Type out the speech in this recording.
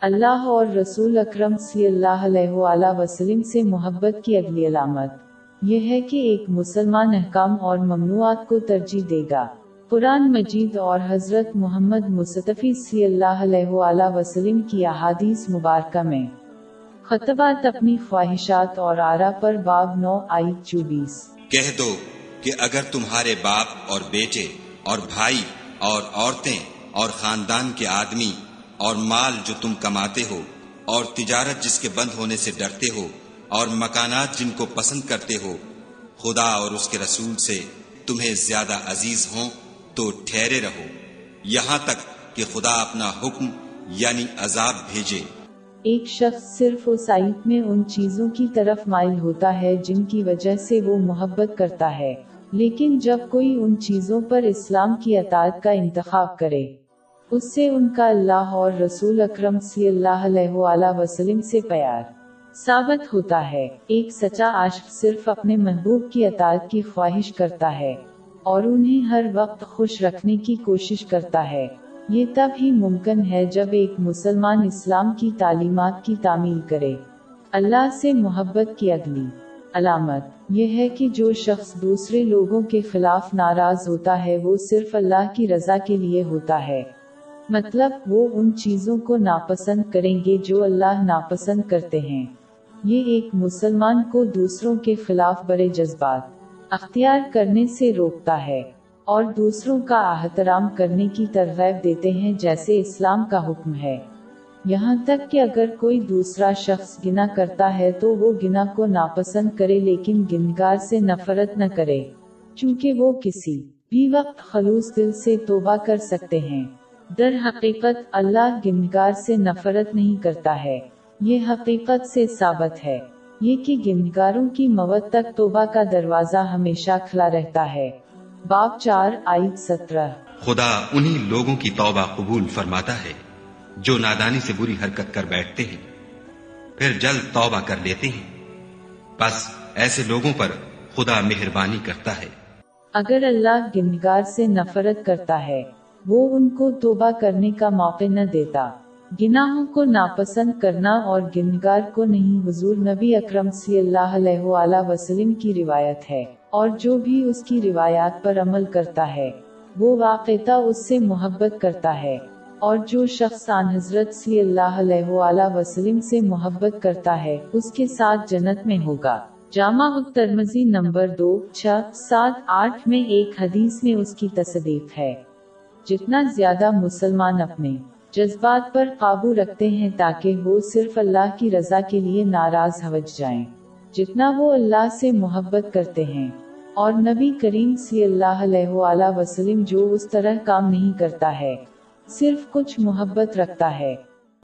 اللہ اور رسول اکرم صلی اللہ علیہ وآلہ وسلم سے محبت کی اگلی علامت یہ ہے کہ ایک مسلمان احکام اور ممنوعات کو ترجیح دے گا۔ قرآن مجید اور حضرت محمد مصطفی صلی اللہ علیہ وآلہ وسلم کی احادیث مبارکہ میں۔ خطبات اپنی خواہشات اور آرا پر باب نو آئی چوبیس۔ کہہ دو کہ اگر تمہارے باپ اور بیٹے اور بھائی اور عورتیں اور خاندان کے آدمی اور مال جو تم کماتے ہو، اور تجارت جس کے بند ہونے سے ڈرتے ہو، اور مکانات جن کو پسند کرتے ہو، خدا اور اس کے رسول سے تمہیں زیادہ عزیز ہوں تو ٹھہرے رہو۔ یہاں تک کہ خدا اپنا حکم یعنی عذاب بھیجے۔ ایک شخص صرف اس آیت میں ان چیزوں کی طرف مائل ہوتا ہے جن کی وجہ سے وہ محبت کرتا ہے، لیکن جب کوئی ان چیزوں پر اسلام کی اطاعت کا انتخاب کرے۔ اس سے ان کا اللہ اور رسول اکرم صلی اللہ علیہ وآلہ وسلم سے پیار ثابت ہوتا ہے۔ ایک سچا عاشق صرف اپنے محبوب کی اطاعت کی خواہش کرتا ہے اور انہیں ہر وقت خوش رکھنے کی کوشش کرتا ہے۔ یہ تب ہی ممکن ہے جب ایک مسلمان اسلام کی تعلیمات کی تعمیل کرے۔ اللہ سے محبت کی اگلی علامت یہ ہے کہ جو شخص دوسرے لوگوں کے خلاف ناراض ہوتا ہے وہ صرف اللہ کی رضا کے لیے ہوتا ہے۔ مطلب وہ ان چیزوں کو ناپسند کریں گے جو اللہ ناپسند کرتے ہیں۔ یہ ایک مسلمان کو دوسروں کے خلاف بڑے جذبات، اختیار کرنے سے روکتا ہے اور دوسروں کا احترام کرنے کی ترغیب دیتے ہیں جیسے اسلام کا حکم ہے۔ یہاں تک کہ اگر کوئی دوسرا شخص گنا کرتا ہے تو وہ گنا کو ناپسند کرے لیکن گنگار سے نفرت نہ کرے، چونکہ وہ کسی بھی وقت خلوص دل سے توبہ کر سکتے ہیں۔ در حقیقت اللہ گنگار سے نفرت نہیں کرتا ہے۔ یہ حقیقت سے ثابت ہے۔ یہ کہ گنگاروں کی موت تک توبہ کا دروازہ ہمیشہ کھلا رہتا ہے۔ باب چار آئی سترہ۔ خدا انہی لوگوں کی توبہ قبول فرماتا ہے جو نادانی سے بری حرکت کر بیٹھتے ہیں۔ پھر جلد توبہ کر لیتے ہیں۔ بس ایسے لوگوں پر خدا مہربانی کرتا ہے۔ اگر اللہ گنگار سے نفرت کرتا ہے وہ ان کو توبہ کرنے کا موقع نہ دیتا۔ گناہوں کو ناپسند کرنا اور گنگار کو نہیں، حضور نبی اکرم صلی اللہ علیہ وآلہ وسلم کی روایت ہے۔ اور جو بھی اس کی روایات پر عمل کرتا ہے، وہ واقعتا اس سے محبت کرتا ہے۔ اور جو شخص آن حضرت صلی اللہ علیہ وآلہ وسلم سے محبت کرتا ہے، اس کے ساتھ جنت میں ہوگا۔ جامع ترمزی نمبر دو، چھ، سات، آٹھ میں ایک حدیث میں اس کی تصدیق ہے۔ جتنا زیادہ مسلمان اپنے جذبات پر قابو رکھتے ہیں تاکہ وہ صرف اللہ کی رضا کے لیے ناراض ہوج جائیں۔ جتنا وہ اللہ سے محبت کرتے ہیں۔ اور نبی کریم صلی اللہ علیہ وآلہ وسلم جو اس طرح کام نہیں کرتا ہے، صرف کچھ محبت رکھتا ہے۔